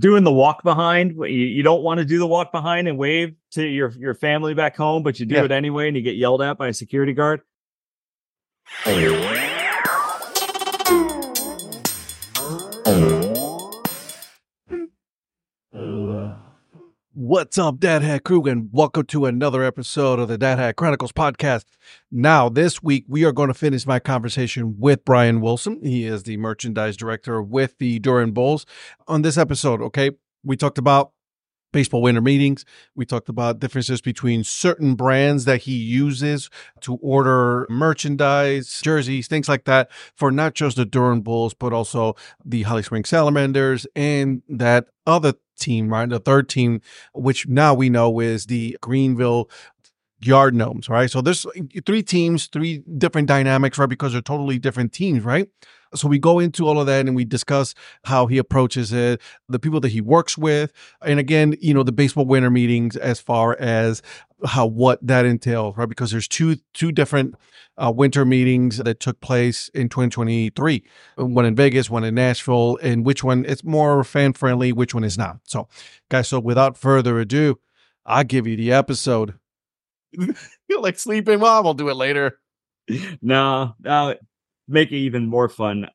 doing the walk behind. You, you don't want to do the walk behind and wave to your your family back home, but you do Yeah. it anyway, and you get yelled at by a security guard. What's up, Dad Hat Crew, and welcome to another episode of the Dad Hat Chronicles podcast. Now, this week, we are going to finish my conversation with Brian Wilson. He is the merchandise director with the Durham Bulls. On this episode, okay, we talked about baseball winter meetings. We talked about differences between certain brands that he uses to order merchandise, jerseys, things like that for not just the Durham Bulls, but also the Holly Springs Salamanders and that other team, right? The third team, which now we know is the Greenville Yard Gnomes, right? So there's three teams, three different dynamics, right? Because they're totally different teams, right? So we go into all of that and we discuss how he approaches it, the people that he works with, and again, you know, the baseball winter meetings as far as how what that entails, right? Because there's two two different uh, winter meetings that took place in 2023, one in Vegas, one in Nashville, and which one it's more fan friendly, which one is not. So, guys, so without further ado, I'll give you the episode. You're like sleeping, mom. I'll do it later. No, no, make it even more fun.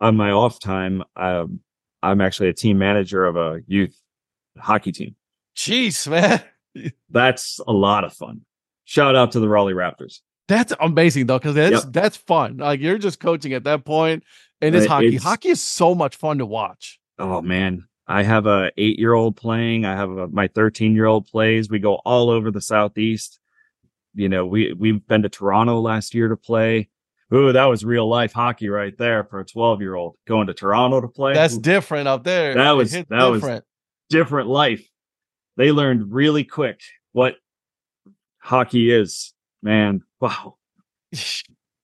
On my off time, um, I'm actually a team manager of a youth hockey team. Jeez, man. That's a lot of fun. Shout out to the Raleigh Raptors. That's amazing though, because that's Yep. that's fun. Like you're just coaching at that point, and it's Uh, hockey. it's- hockey is so much fun to watch. Oh man, I have a eight year old playing. I have a, my 13 year old plays. We go all over the Southeast. You know, we, we've been to Toronto last year to play. Ooh, that was real life hockey right there for a 12 year old going to Toronto to play. That's Ooh, different up there. That was- that was- different. different life. They learned really quick what hockey is, man. Wow.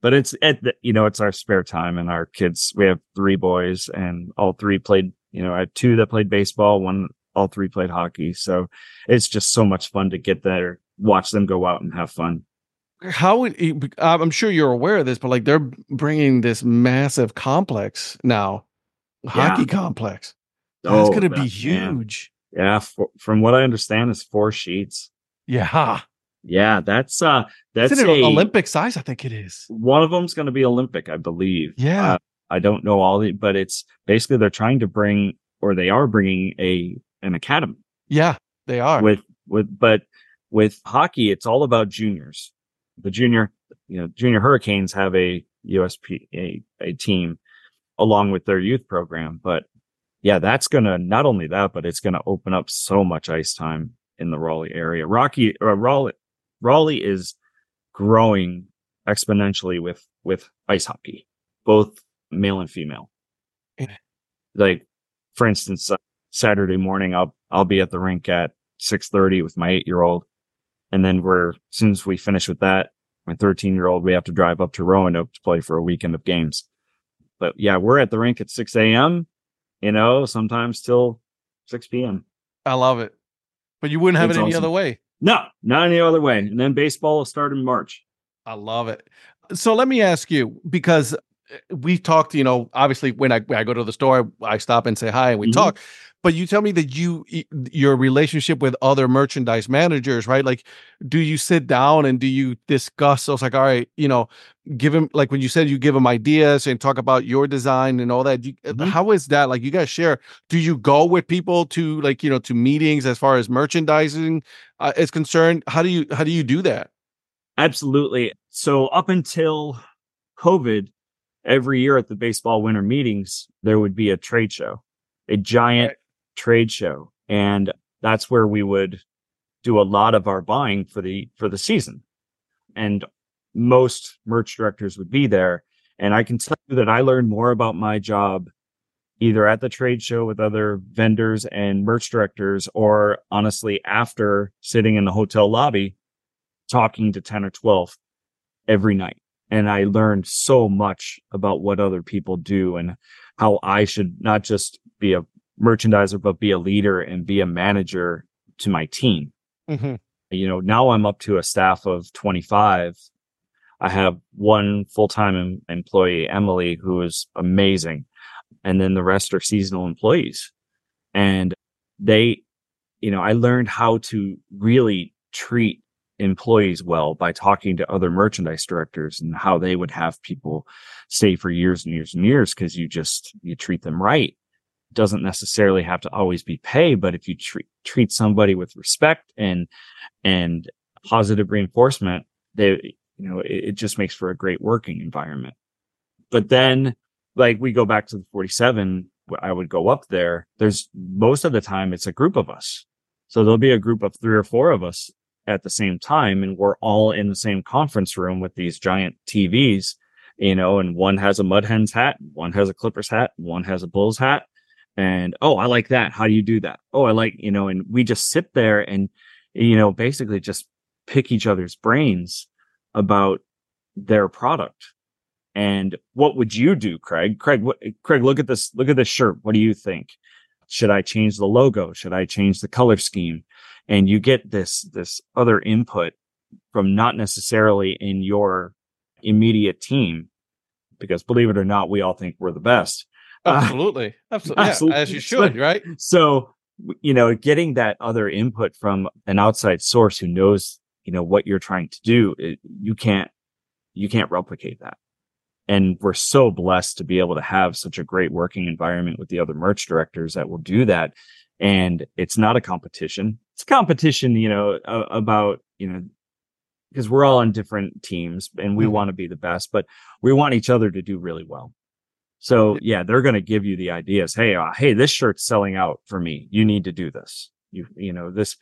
But it's at the, you know, it's our spare time and our kids, we have three boys and all three played, you know, I have two that played baseball, one, all three played hockey. So it's just so much fun to get there, watch them go out and have fun. How would I'm sure you're aware of this, but like they're bringing this massive complex now, hockey complex. That's Oh, going to be that- man. huge. Yeah. f from what I understand is four sheets. Yeah, Yeah. That's, uh, that's Isn't it a, Olympic size. I think it is. one of them's going to be Olympic, I believe. Yeah. Uh, I don't know all the, but it's basically they're trying to bring, or they are bringing a an academy Yeah, they are. with with, but with hockey, it's all about juniors. The junior, you know, junior Hurricanes have a USP a, a team along with their youth program, but yeah, that's gonna not only that, but it's gonna open up so much ice time in the Raleigh area. Rocky, uh, Raleigh, Raleigh is growing exponentially with with ice hockey, both male and female. Like, for instance, uh, Saturday morning, I'll I'll be at the rink at six thirty with my eight year old, and then we're as soon as we finish with that, my thirteen year old, we have to drive up to Roanoke to play for a weekend of games. But yeah, we're at the rink at six a.m. You know, sometimes till six p.m. I love it. But you wouldn't have It's it any awesome. other way. No, not any other way. And then baseball will start in March. I love it. So let me ask you because uh, we talked, you know, obviously when I when I go to the store, I stop and say hi and we Mhm. talk. But you tell me that you your relationship with other merchandise managers, right? Like, do you sit down and do you discuss? So it's like, all right, you know, give him like when you said you give him ideas and talk about your design and all that. You, uh, Mhm. How is that? Like, you guys share. Do you go with people to like you know to meetings as far as merchandising uh, is concerned? How do you how do you do that? Absolutely. So up until COVID, every year at the baseball winter meetings, there would be a trade show, a giant. Trade show. And that's where we would do a lot of our buying for the, for the season. And most merch directors would be there. And I can tell you that I learned more about my job either at the trade show with other vendors and merch directors, or honestly, after sitting in the hotel lobby talking to 10 or 12 every night. And I learned so much about what other people do and how I should not just be a merchandiser, but be a leader and be a manager to my team. Mm-hmm. You know, now I'm up to a staff of 25. I have one full-time em- employee, Emily, who is amazing. And then the rest are seasonal employees. And they, you know, I learned how to really treat employees well by talking to other merchandise directors and how they would have people stay for years and years and years because you just you treat them right doesn't necessarily have to always be pay but if you treat treat somebody with respect and and positive reinforcement they you know it, it just makes for a great working environment but then like we go back to the 47 i would go up there there's most of the time it's a group of us so there'll be a group of three or four of us at the same time and we're all in the same conference room with these giant TVs, you know, and one has a Mud Hens hat, one has a Clippers hat, one has a Bulls hat. And oh, I like that. How do you do that? Oh, I like, you know, and we just sit there and, you know, basically just pick each other's brains about their product. And what would you do, Craig? Craig, what, Craig, look at this, look at this shirt. What do you think? Should I change the logo? Should I change the color scheme? and you get this this other input from not necessarily in your immediate team because believe it or not we all think we're the best absolutely uh, absolutely, yeah, as you should right? so you know getting that other input from an outside source who knows you know what you're trying to do it, you can't you can't replicate that. And we're so blessed to be able to have such a great working environment with the other merch directors that will do that. And it's not a competition. It's a competition, you know, uh, about, you know, because we're all on different teams and we mm-hmm. want to be the best, but we want each other to do really well. So yeah, they're going to give you the ideas. Hey, uh, hey, this shirt's selling out for me. You need to do this. You, you know, this,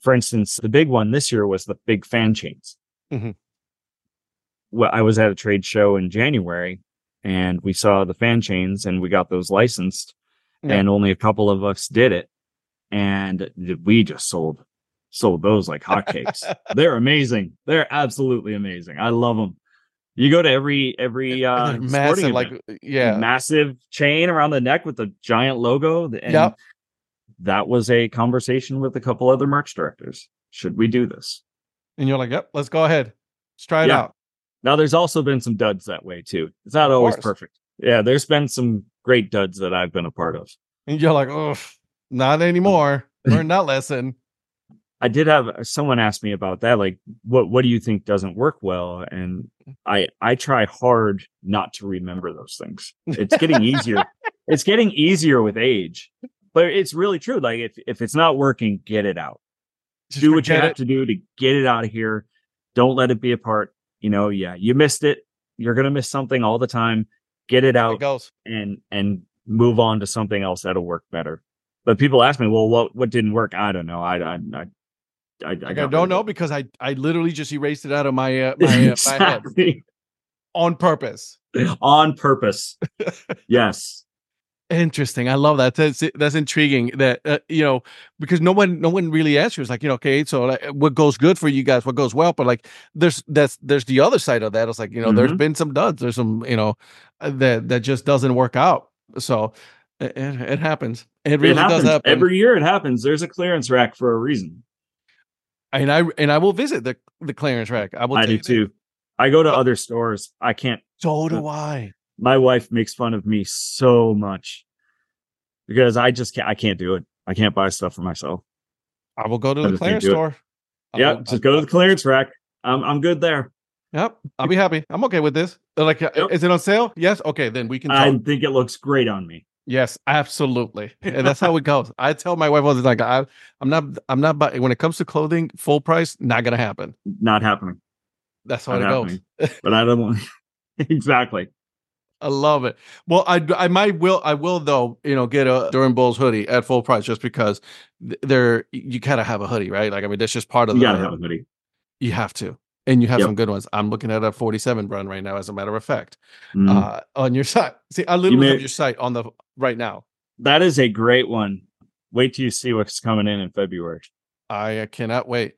for instance, the big one this year was the big fan chains. Mm-hmm. Well, I was at a trade show in January and we saw the fan chains and we got those licensed yeah. and only a couple of us did it and we just sold sold those like hotcakes. They're amazing. They're absolutely amazing. I love them. You go to every every uh massive like yeah massive chain around the neck with the giant logo. And yep. that was a conversation with a couple other merch directors. Should we do this? And you're like, yep, let's go ahead. Let's try it yeah. out. Now there's also been some duds that way too. It's not of always course. perfect. Yeah, there's been some great duds that I've been a part of. And you're like, oh, not anymore. Learn that lesson. I did have uh, someone ask me about that. Like, what what do you think doesn't work well? And I I try hard not to remember those things. It's getting easier. it's getting easier with age, but it's really true. Like, if if it's not working, get it out. Just do what you have it. to do to get it out of here. Don't let it be a part. You know, yeah, you missed it. You're gonna miss something all the time. Get it out it and and move on to something else that'll work better. But people ask me, well, what what didn't work? I don't know. I I I, I, I, I don't know because I I literally just erased it out of my uh, my, uh, my head on purpose. on purpose. yes. Interesting. I love that. That's that's intriguing. That uh, you know because no one no one really answers like you know okay so like, what goes good for you guys what goes well but like there's that's there's the other side of that. It's like you know mm-hmm. there's been some duds. There's some you know uh, that that just doesn't work out. So it, it happens. It really it does happen. Every year it happens. There's a clearance rack for a reason. And I and I will visit the the clearance rack. I will. I do too. I go to but, other stores. I can't. So do I. My wife makes fun of me so much because I just can't. I can't do it. I can't buy stuff for myself. I will go to the clearance store. Yeah, just go to the clearance rack. I'm I'm good there. Yep, I'll be happy. I'm okay with this. Like, uh, yep. is it on sale? Yes. Okay, then we can. Talk. I think it looks great on me. Yes, absolutely. And that's how it goes. I tell my wife all the time, I, I'm not, I'm not, but when it comes to clothing, full price, not going to happen. Not happening. That's how not it goes. but I don't want, exactly. I love it. Well, I, I might will, I will though, you know, get a Durham Bulls hoodie at full price just because they're, you gotta have a hoodie, right? Like, I mean, that's just part of you the, gotta have a hoodie. You have to and you have yep. some good ones. I'm looking at a 47 run right now, as a matter of fact, mm. uh, on your site. See, I literally may, have your site on the right now. That is a great one. Wait till you see what's coming in in February. I uh, cannot wait.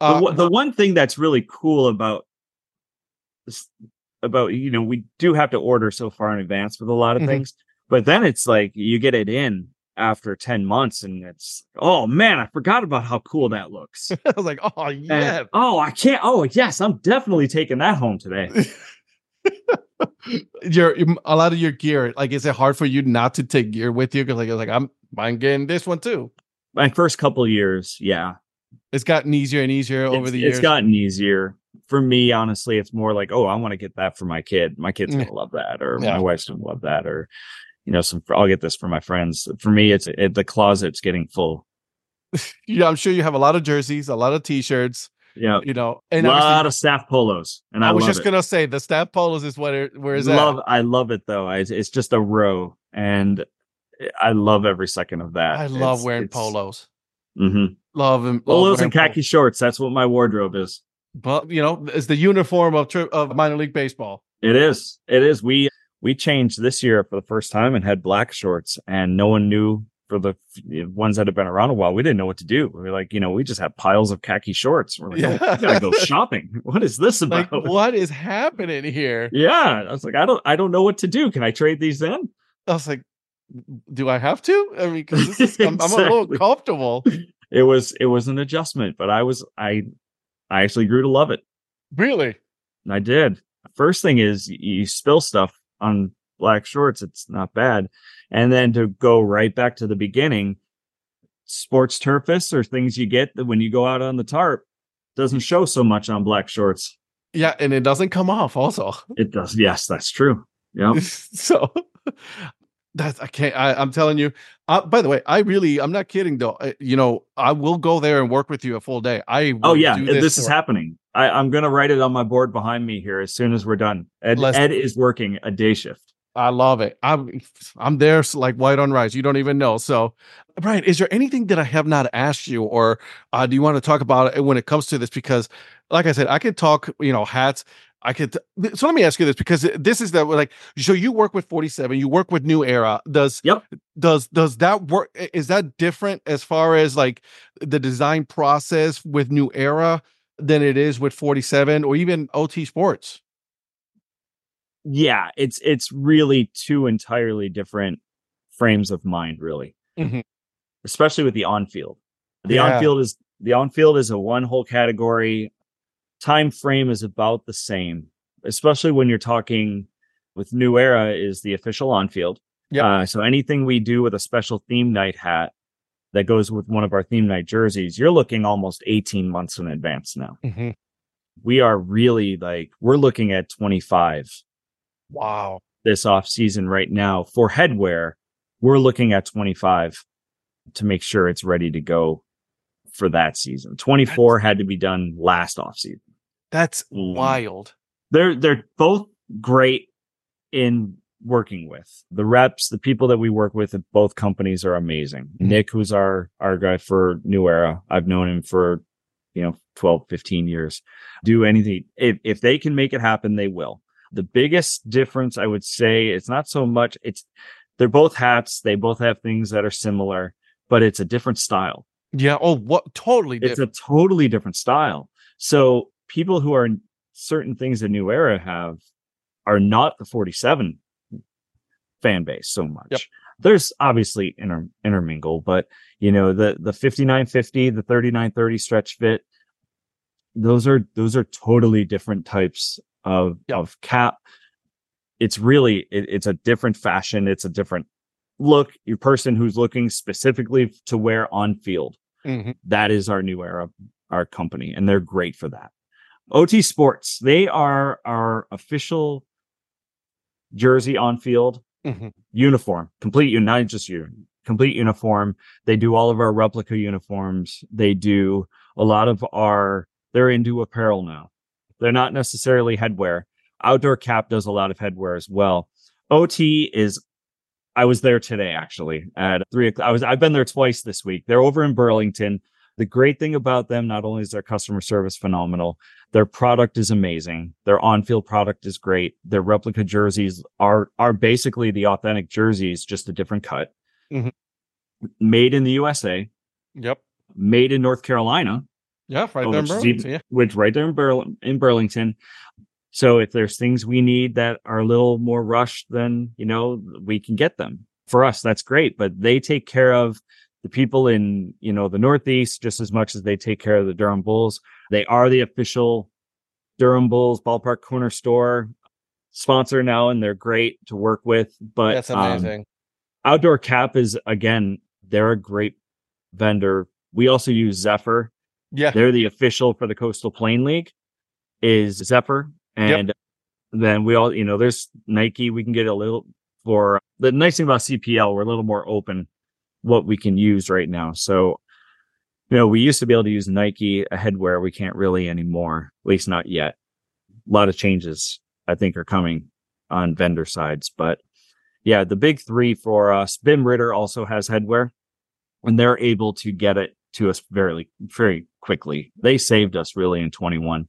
Uh, the, the one thing that's really cool about about you know we do have to order so far in advance with a lot of mm-hmm. things, but then it's like you get it in after 10 months and it's oh man i forgot about how cool that looks i was like oh yeah and, oh i can't oh yes i'm definitely taking that home today your a lot of your gear, like, is it hard for you not to take gear with you? Because like, like I'm, I'm getting this one too. My first couple years, yeah, it's gotten easier and easier over it's, the years. It's gotten easier for me. Honestly, it's more like, oh, I want to get that for my kid. My kid's gonna love that, or yeah. my wife's gonna love that, or you know, some. I'll get this for my friends. For me, it's it, the closet's getting full. yeah, I'm sure you have a lot of jerseys, a lot of t-shirts. Yeah, you know, and a lot of staff polos. And I, I was just it. gonna say the staff polos is what it, where is love? I love it though. I, it's just a row, and I love every second of that. I love it's, wearing it's, polos. Mm-hmm. Love them. Polos and khaki pol- shorts. That's what my wardrobe is. But you know, it's the uniform of tri- of minor league baseball. It is. It is. We we changed this year for the first time and had black shorts, and no one knew for the ones that have been around a while, we didn't know what to do. We were like, you know, we just have piles of khaki shorts. We're like, yeah. oh, we gotta go shopping. What is this about? Like, what is happening here? Yeah. I was like, I don't, I don't know what to do. Can I trade these in? I was like, do I have to? I mean, because exactly. I'm, I'm, a little comfortable. It was, it was an adjustment, but I was, I, I actually grew to love it. Really? I did. First thing is you spill stuff on black shorts. It's not bad. And then to go right back to the beginning, sports Turface or things you get that when you go out on the tarp doesn't show so much on black shorts. Yeah, and it doesn't come off also. It does. Yes, that's true. Yeah. so that's I can't. I, am telling you. Uh, by the way, I really, I'm not kidding though. I, you know, I will go there and work with you a full day. I oh yeah, this, this is happening. I, I'm gonna write it on my board behind me here as soon as we're done. Ed, Ed is working a day shift. I love it. I'm I'm there like white on rice. You don't even know. So, Brian, is there anything that I have not asked you, or uh, do you want to talk about it when it comes to this? Because, like I said, I could talk. You know, hats. I could. So let me ask you this because this is the like. So you work with Forty Seven. You work with New Era. Does yep. Does does that work? Is that different as far as like the design process with New Era than it is with Forty Seven or even OT Sports? Yeah, it's it's really two entirely different frames of mind, really. Mm-hmm. Especially with the on field. The yeah. on field is the on field is a one whole category. Time frame is about the same, especially when you're talking with New Era is the official on field. Yeah. Uh, so anything we do with a special theme night hat that goes with one of our theme night jerseys, you're looking almost 18 months in advance now. Mm-hmm. We are really like we're looking at 25 Wow. This off season right now for headwear, we're looking at 25 to make sure it's ready to go for that season. 24 that's, had to be done last off season. That's mm. wild. They're they're both great in working with. The reps, the people that we work with at both companies are amazing. Mm-hmm. Nick, who's our our guy for New Era, I've known him for you know 12 15 years do anything if, if they can make it happen they will the biggest difference I would say it's not so much it's they're both hats, they both have things that are similar, but it's a different style. Yeah, oh what totally different. It's a totally different style. So people who are certain things the new era have are not the 47 fan base so much. Yep. There's obviously inter- intermingle, but you know, the the 5950, the 3930 stretch fit, those are those are totally different types of of cap. It's really it, it's a different fashion. It's a different look. Your person who's looking specifically to wear on field. Mm-hmm. That is our new era, our company, and they're great for that. OT Sports, they are our official jersey on field mm-hmm. uniform, complete, not just you, complete uniform. They do all of our replica uniforms. They do a lot of our, they're into apparel now. They're not necessarily headwear. Outdoor Cap does a lot of headwear as well. OT is I was there today actually at three o'clock. I was I've been there twice this week. They're over in Burlington. The great thing about them, not only is their customer service phenomenal, their product is amazing. Their on-field product is great. Their replica jerseys are are basically the authentic jerseys, just a different cut. Mm-hmm. Made in the USA. Yep. Made in North Carolina. Yeah, right there in Burlington. Yeah. Which right there in, Bur- in Burlington. So if there's things we need that are a little more rushed, then you know we can get them. For us, that's great. But they take care of the people in you know the Northeast just as much as they take care of the Durham Bulls. They are the official Durham Bulls ballpark corner store. sponsor now and they're great to work with. But That's um, amazing. Outdoor Cap is again, they're a great vendor. We also use Zephyr. Yeah. They're the official for the Coastal Plain League is Zephyr. And then we all, you know, there's Nike. We can get a little for the nice thing about CPL, we're a little more open what we can use right now. So, you know, we used to be able to use Nike a headwear. We can't really anymore, at least not yet. A lot of changes I think are coming on vendor sides, but yeah, the big three for us, Bimm Ridder also has headwear and they're able to get it to us very, very quickly. They saved us really in 21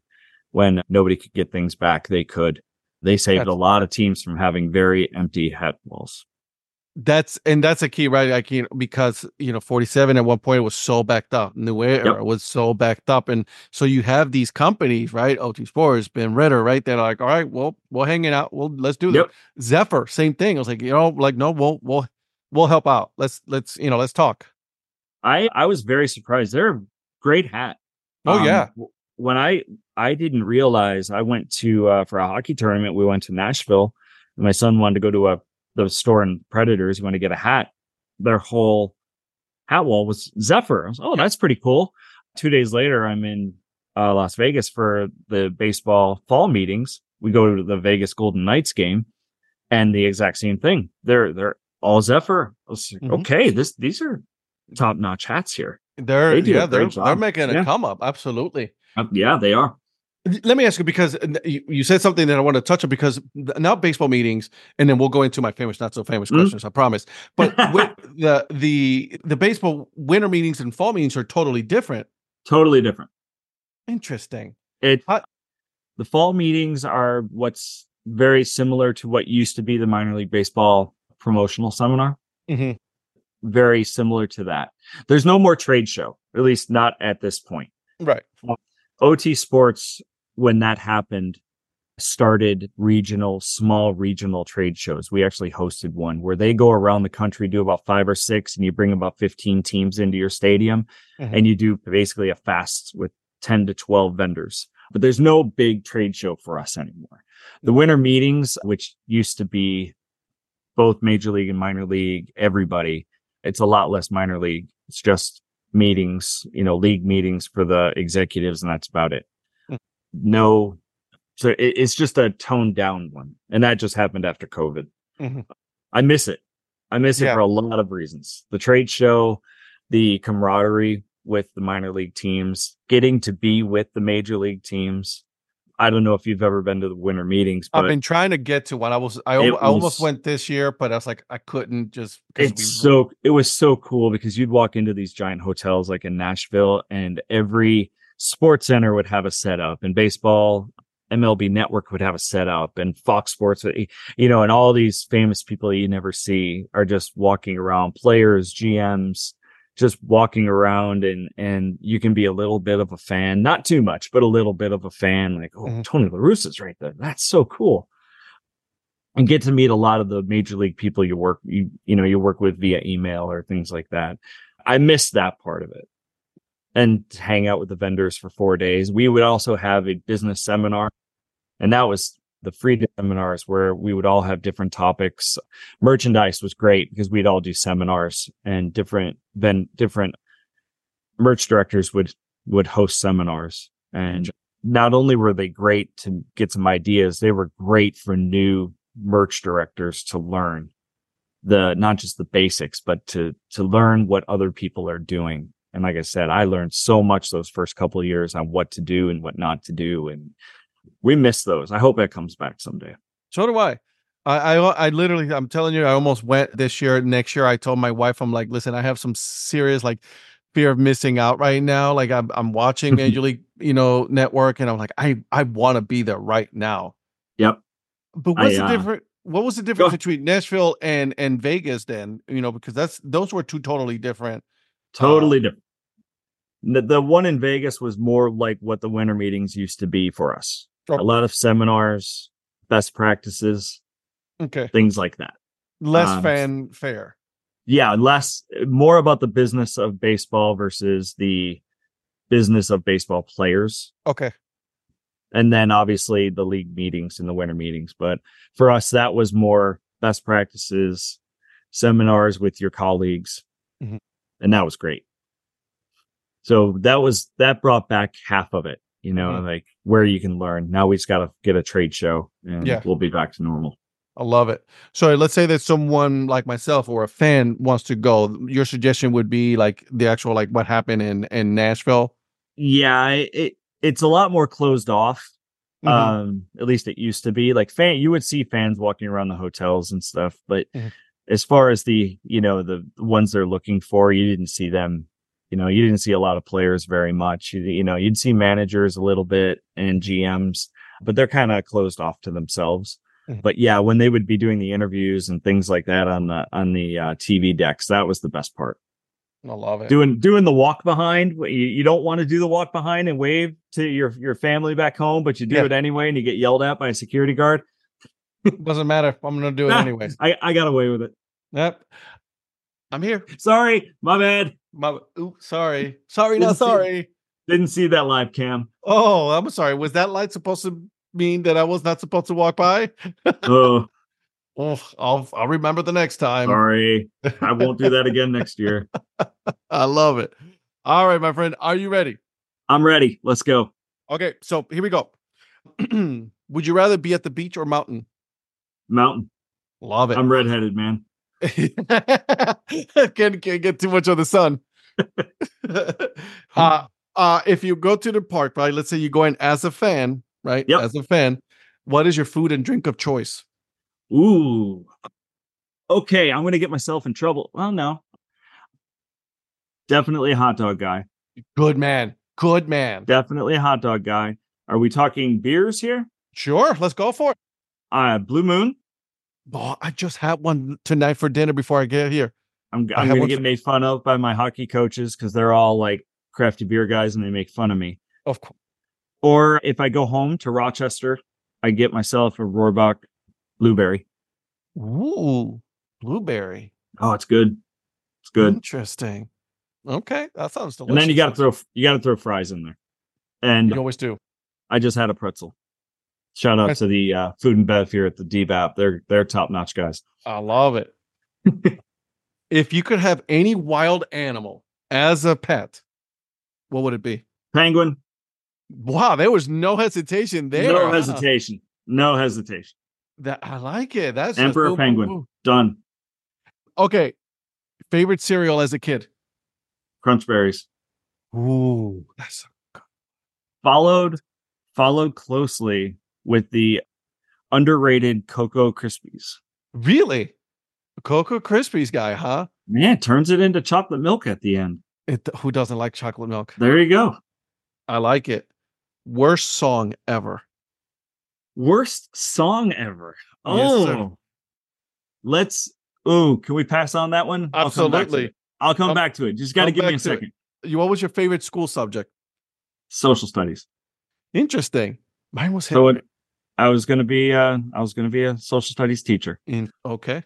when nobody could get things back. They could. They saved That's- a lot of teams from having very empty hat walls. That's and that's a key, right? Like you know, because you know, forty seven at one point was so backed up. New Era Yep. was so backed up, and so you have these companies, right? OT Sports, Bimm Ridder, right? They're like, all right, well, we're hanging out. Well, let's do this. Yep. Zephyr, same thing. I was like, you know, like no, we'll we'll we'll help out. Let's let's you know, let's talk. I I was very surprised. They're a great hat. Oh, Um, yeah. When I I didn't realize I went to uh, for a hockey tournament. We went to Nashville. And my son wanted to go to a the store in Predators. He wanted to get a hat. Their whole hat wall was Zephyr. I was, oh, that's pretty cool. Two days later, I'm in uh, Las Vegas for the baseball fall meetings. We go to the Vegas Golden Knights game, and the exact same thing. They're they're all Zephyr. I was like, Mhm. okay, this these are top notch hats here. They're They yeah, they're they're making a Yeah. come up. Absolutely. Uh, yeah, they are. Let me ask you because uh, you, you said something that I want to touch on because now baseball meetings, and then we'll go into my famous, not so famous Mhm. questions. I promise. But with the the the baseball winter meetings and fall meetings are totally different. Totally different. Interesting. It How- the fall meetings are what's very similar to what used to be the minor league baseball promotional seminar. Mhm. Very similar to that. There's no more trade show, at least not at this point. Right. OT Sports, when that happened, started regional, small regional trade shows. We actually hosted one where they go around the country, do about five or six, and you bring about 15 teams into your stadium Mhm. and you do basically a fast with 10 to 12 vendors. But there's no big trade show for us anymore. The winter meetings, which used to be both major league and minor league, everybody, it's a lot less minor league. It's just meetings, you know, league meetings for the executives, and that's about it. Hmm. No, so it, it's just a toned down one. And that just happened after COVID. Mhm. I miss it. I miss it for a lot of reasons. The trade show, the camaraderie with the minor league teams, getting to be with the major league teams. I don't know if you've ever been to the winter meetings, I've been trying to get to one. I was I, I almost went this year, but I was like I couldn't just it's so it was so cool because you'd walk into these giant hotels like in Nashville and every sports center would have a setup and baseball MLB network would have a setup and Fox Sports would- you know and all these famous people you never see are just walking around players GMs just walking around and and you can be a little bit of a fan not too much but a little bit of a fan like oh Mhm. Tony La Russa's right there. That's so cool. And get to meet a lot of the major league people you work you you know you work with via email or things like that. I missed that part of it. And hang out with the vendors for four days. We would also have a business seminar and that was the free seminars where we would all have different topics. Merchandise was great because we'd all do seminars and different then different merch directors would would host seminars. And not only were they great to get some ideas they were great for new merch directors to learn the not just the basics but to to learn what other people are doing. And like i said i learned so much those first couple of years on what to do and what not to do and we miss those i hope that comes back someday So do I. I, I I literally I'm telling you I almost went this year. Next year I told my wife I'm like, listen, I have some serious like fear of missing out right now. Like I'm I'm watching Major League, you know, network and I'm like, I I want to be there right now. yep But I, what's the uh, different what was the difference between Nashville and and Vegas then? You know, because that's those were two totally different. totally different the, the one in vegas was more like what the winter meetings used to be for us Oh. a lot of seminars best practices Okay. things like that Less Um, fanfare. yeah less more about the business of baseball versus the business of baseball players Okay. and then obviously the league meetings and the winter meetings. But for us, that was more best practices, seminars with your colleagues, Mhm. and that was great. So that was that brought back half of it, you know, Mhm. like where you can learn. Now we just got to get a trade show, and Yeah. we'll be back to normal. I love it. So let's say that someone like myself or a fan wants to go. Your suggestion would be like the actual like what happened in in Nashville. Yeah, it, it it's a lot more closed off. Mhm. Um, at least it used to be. Like fan, you would see fans walking around the hotels and stuff, but Mhm. as far as the you know the ones they're looking for, you didn't see them. You know, you didn't see a lot of players very much. You, you know, you'd see managers a little bit and GMs, but they're kind of closed off to themselves. Mhm. But yeah, when they would be doing the interviews and things like that on the on the uh, TV decks, that was the best part I love it. doing doing the walk behind you, you don't want to do the walk behind and wave to your your family back home but you do Yeah. it anyway and you get yelled at by a security guard Doesn't matter. I'm gonna do it Ah, anyway. i i got away with it Yep. I'm here. sorry my bad My, ooh, sorry. Sorry, not sorry. didn't see that live cam Oh, I'm sorry. Was that light supposed to mean that I was not supposed to walk by? oh Oh, I'll I'll remember the next time. sorry i won't do that again next year I love it. All right, my friend. Are you ready? i'm ready let's go Okay, so here we go. Would you rather be at the beach or mountain? mountain Love it. i'm redheaded man can't, can't get too much of the sun. uh, uh, if you go to the park, right? Let's say you go in as a fan, right? Yep. As a fan, what is your food and drink of choice? ooh okay i'm gonna get myself in trouble well no definitely a hot dog guy Good man. Good man. definitely a hot dog guy are we talking beers here Sure, let's go for it. uh blue moon Oh, I just had one tonight for dinner before I get here. i'm, I'm gonna get for- made fun of by my hockey coaches because they're all like crafty beer guys and they make fun of me Of course. or if i go home to rochester i get myself a rohrbach blueberry Ooh, blueberry. oh it's good it's good Interesting. Okay, that sounds delicious. and then you got to throw you got to throw fries in there and You always do. i just had a pretzel shout out to the uh, food and bev here at the dbap they're they're top notch guys I love it. if you could have any wild animal as a pet, what would it be? penguin Wow, there was no hesitation there. no hesitation no hesitation That I like it. That's Emperor boom, penguin. boom. done Okay. Favorite cereal as a kid? crunch berries Ooh, that's good. followed followed closely with the underrated Cocoa Krispies. really Cocoa Krispies guy, huh? Man, turns it into chocolate milk at the end. It, who doesn't like chocolate milk? There you go. I like it. Worst song ever. Worst song ever. Yes, Oh, sir. let's. Oh, can we pass on that one? I'll come back to Absolutely. it. I'll come Come- back to it. Just got to give me a to it. second. You, what was your favorite school subject? Social studies. Interesting. Mine was So it, I was gonna be. Uh, I was gonna be a social studies teacher. in okay.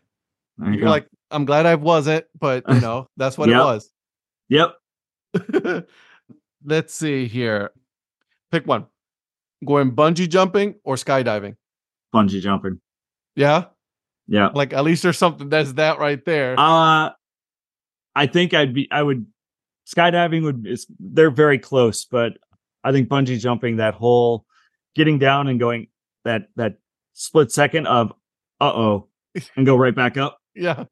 There You're like, I'm glad I wasn't, but you know, that's what Yep. it was. yep. Let's see here. Pick one. Going bungee jumping or skydiving? Bungee jumping. Yeah. Yeah. Like at least there's something that's that right there. Uh I think I'd be I would skydiving would is they're very close, but I think bungee jumping that whole getting down and going that that split second of uh oh and go right back up. yeah.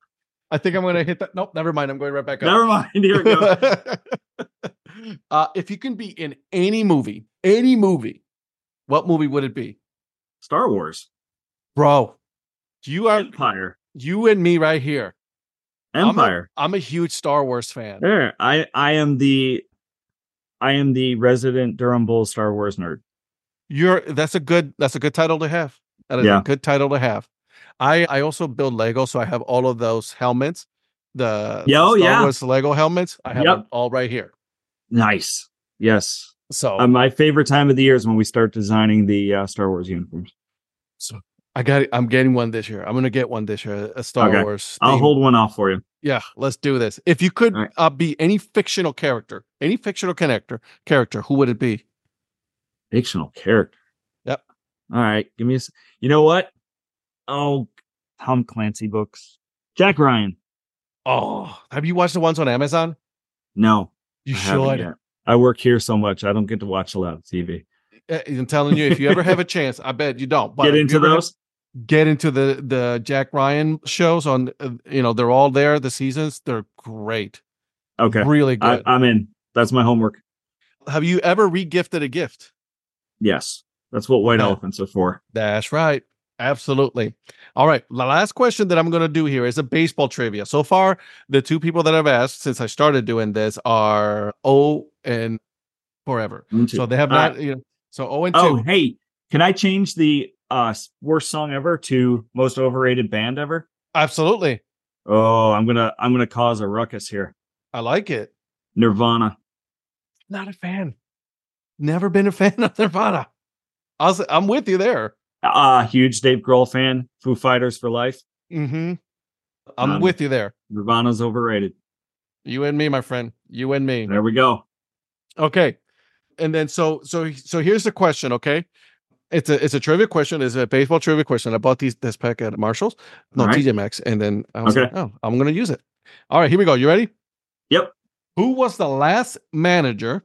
I think I'm gonna hit that. Nope, never mind. I'm going right back up. Never mind. Here we go. uh, if you can be in any movie, any movie, what movie would it be? Star Wars. Bro, you are Empire. you and me right here. I'm a- Empire. I'm a huge Star Wars fan. There. I I am the I am the resident Durham Bulls Star Wars nerd. You're that's a good that's a good title to have. That is Yeah. a good title to have. I I also build Lego, so I have all of those helmets. The Yeah, oh, Star yeah. Wars Lego helmets. I have Yep. them all right here. Nice. Yes. So Uh, my favorite time of the year is when we start designing the uh, Star Wars uniforms. So I got it. I'm getting one this year. I'm gonna get one this year. A Star Okay. Wars. I'll hold one off for you. Yeah, let's do this. If you could right. uh, be any fictional character, any fictional character, character, who would it be? Fictional character. Yep. All right, give me a. You know what? Oh, Tom Clancy books. Jack Ryan. Oh, have you watched the ones on Amazon? No, You I should. I work here so much, I don't get to watch a lot of TV. Uh, I'm telling you, if you ever have a chance, I bet you don't. But Get into have- those. get into the the Jack Ryan shows on. uh, You know, they're all there. The seasons, they're great. Okay, Really I, good. I'm in. That's my homework. have you ever regifted a gift? Yes, that's what white elephants are for. That's right. Absolutely. All right. The last question that I'm going to do here is a baseball trivia. So far, the two people that I've asked since I started doing this are O and Forever. So they have All not, you know, so O and two. Oh, hey, can I change the uh worst song ever to most overrated band ever? Absolutely. Oh, I'm gonna I'm gonna cause a ruckus here. I like it. Nirvana. Not a fan. Never been a fan of Nirvana. I was, I'm with you there. Uh huge Dave Grohl fan. Foo Fighters for life. Mm-hmm. I'm Um, with you there. Nirvana's overrated. You and me, my friend. You and me. There we go. Okay. And then so so so here's the question, okay? It's a it's a trivia question, it's a baseball trivia question. I bought these this pack at Marshalls, no right. TJ Maxx, and then I was like, Okay. oh, I'm gonna use it. All right, here we go. You ready? Yep. Who was the last manager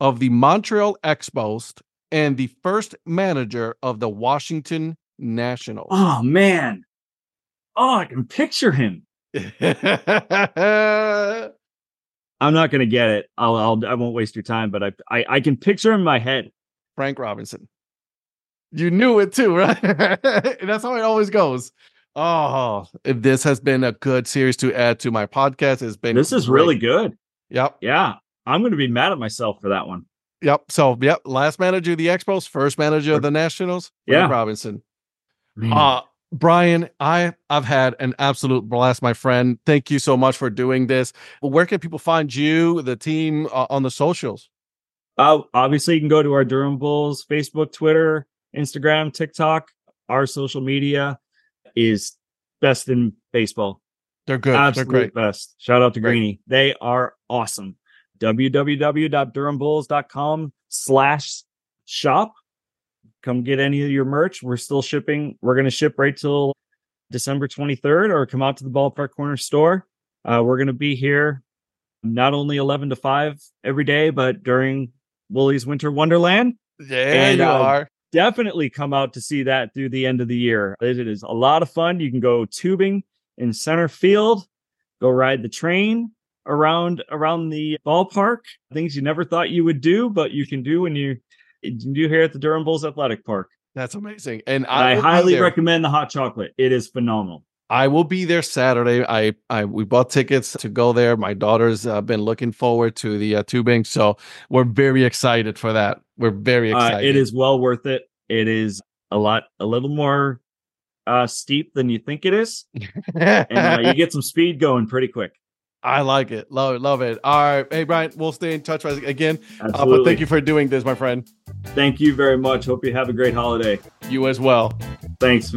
of the Montreal Expos and the first manager of the Washington Nationals? Oh man. Oh, I can picture him. I'm not gonna get it. I'll, I'll I won't waste your time, but I I, I can picture him in my head. Frank Robinson. You knew it too, right? That's how it always goes. Oh, this has been a good series to add to my podcast. It's been This is great. really good. Yep. Yeah. I'm gonna be mad at myself for that one. Yep. So yep. Last manager of the Expos, first manager of the Nationals, Frank Yeah. Robinson. Man. Uh Brian, I I've had an absolute blast, my friend. Thank you so much for doing this. Where can people find you, the team, uh, on the socials? Uh, obviously, you can go to our Durham Bulls Facebook, Twitter, Instagram, TikTok. Our social media is best in baseball. They're good. Absolute They're great. best. Shout out to Great. Greeny. They are awesome. www.durhambulls.com slash shop. Come get any of your merch. We're still shipping. We're going to ship right till December 23rd or come out to the ballpark corner store. Uh, we're going to be here not only 11 to 5 every day, but during Wool E's Winter Wonderland. There And, you uh, are. Definitely come out to see that through the end of the year. It is a lot of fun. You can go tubing in center field, go ride the train around around the ballpark. Things you never thought you would do, but you can do when you you do here at the Durham Bulls Athletic Park. That's amazing. And I, I, highly recommend the hot chocolate. It is phenomenal. I will be there Saturday. I, I we bought tickets to go there. My daughter's uh, been looking forward to the uh, tubing, so we're very excited for that. We're very Uh, excited. it is well worth it. It is a lot, a little more uh, steep than you think it is, and uh, you get some speed going pretty quick. I like it. Love it. Love it. All right. Hey, Brian, we'll stay in touch again. Uh, but thank you for doing this, my friend. Thank you very much. Hope you have a great holiday. You as well. Thanks.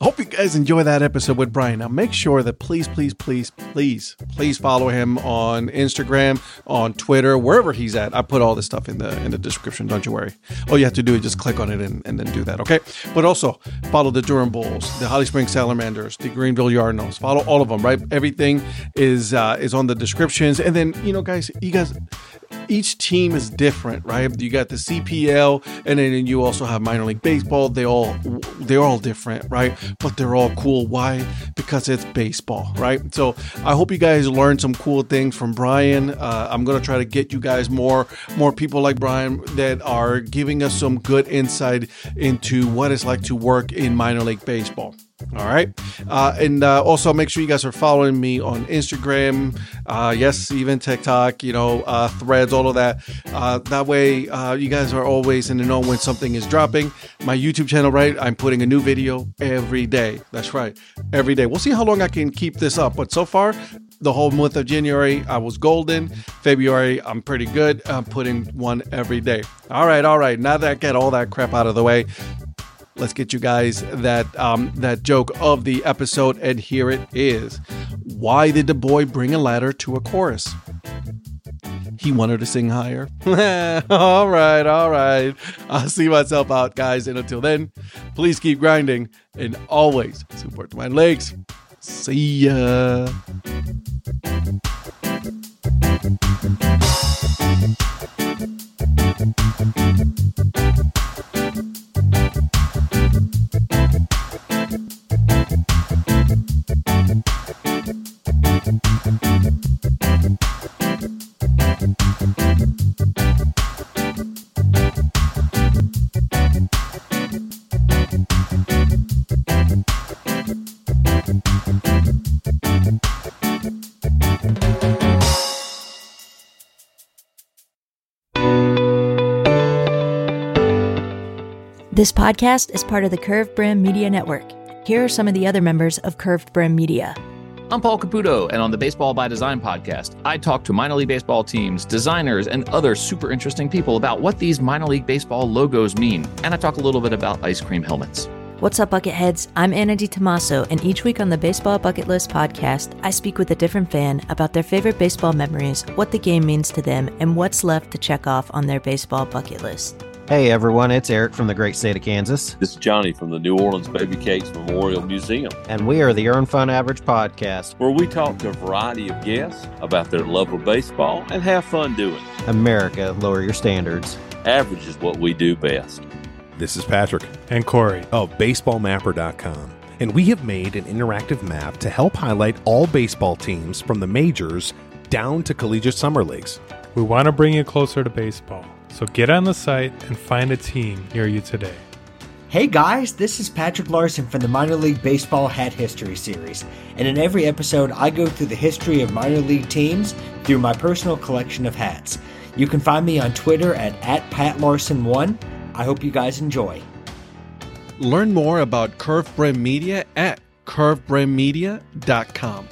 Hope you guys enjoy that episode with Brian. Now, make sure that please, please, please, please, please follow him on Instagram, on Twitter, wherever he's at. I put all this stuff in the in the description. Don't you worry. All you have to do is just click on it and, and then do that. Okay. But also follow the Durham Bulls, the Holly Springs Salamanders, the Greenville Yard Gnomes. Follow all of them. Right. Everything is uh, is on the descriptions. And then you know, guys, you guys each team is different, right? You got the CPL, and then you also have minor league baseball. They all they're all different, right? But they're all cool. Why? Because it's baseball, right? So I hope you guys learned some cool things from Brian. Uh, I'm gonna try to get you guys more more people like Brian that are giving us some good insight into what it's like to work in minor league baseball. All right. Uh, and uh, also make sure you guys are following me on Instagram. Uh, yes, even TikTok, you know, uh, threads, all of that. Uh, that way, uh, you guys are always in the know when something is dropping. My YouTube channel, right? I'm putting a new video every day. That's right. Every day. We'll see how long I can keep this up. But so far, the whole month of January, I was golden. February, I'm pretty good. I'm putting one every day. All right. All right. Now that I get all that crap out of the way, let's get you guys that um, that joke of the episode, and here it is. Why did the boy bring a ladder to a chorus? he wanted to sing higher. all right, all right. I'll see myself out, guys. And until then, please keep grinding and always support my legs. See ya. This podcast is part of the Curved Brim Media Network. Here are some of the other members of Curved Brim Media. I'm Paul Caputo, and on the Baseball by Design podcast, I talk to minor league baseball teams, designers, and other super interesting people about what these minor league baseball logos mean. And I talk a little bit about ice cream helmets. What's up, Bucketheads? I'm Anna DiTomaso, and each week on the Baseball Bucket List podcast, I speak with a different fan about their favorite baseball memories, what the game means to them, and what's left to check off on their baseball bucket list. Hey everyone, it's Eric from the great state of Kansas. This is Johnny from the New Orleans Baby Cakes Memorial Museum. And we are the Earn Fun Average Podcast, where we talk to a variety of guests about their love of baseball and have fun doing it. America, lower your standards. Average is what we do best. This is Patrick and Corey of BaseballMapper.com. And we have made an interactive map to help highlight all baseball teams from the majors down to collegiate summer leagues. We want to bring you closer to baseball. So get on the site and find a team near you today. Hey guys, this is Patrick Larson from the Minor League Baseball Hat History Series. And in every episode, I go through the history of minor league teams through my personal collection of hats. You can find me on Twitter at, at PatLarson1. I hope you guys enjoy. Learn more about Curve Brim Media at curvebrimmedia.com.